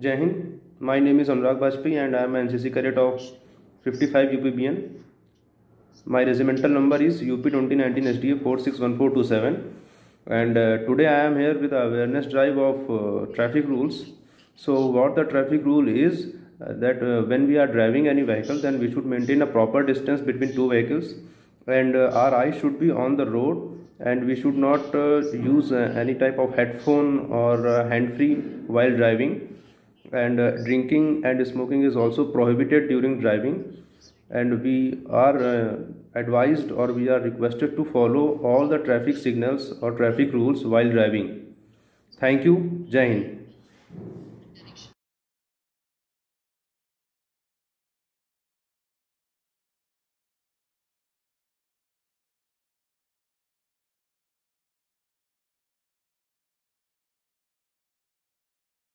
Jai Hind. My name is Anurag Bajpayee and I am an NCC cadet of 55 UPBN. My regimental number is UP 2019 SDA 461427 and uh, today I am here with awareness drive of uh, traffic rules. So what the traffic rule is uh, that uh, when we are driving any vehicle then we should maintain a proper distance between two vehicles and uh, our eyes should be on the road and we should not uh, use any type of headphone or hand free while driving and uh, drinking and smoking is also prohibited during driving. And we are uh, advised or we are requested to follow all the traffic signals or traffic rules while driving. Thank you. Jai hind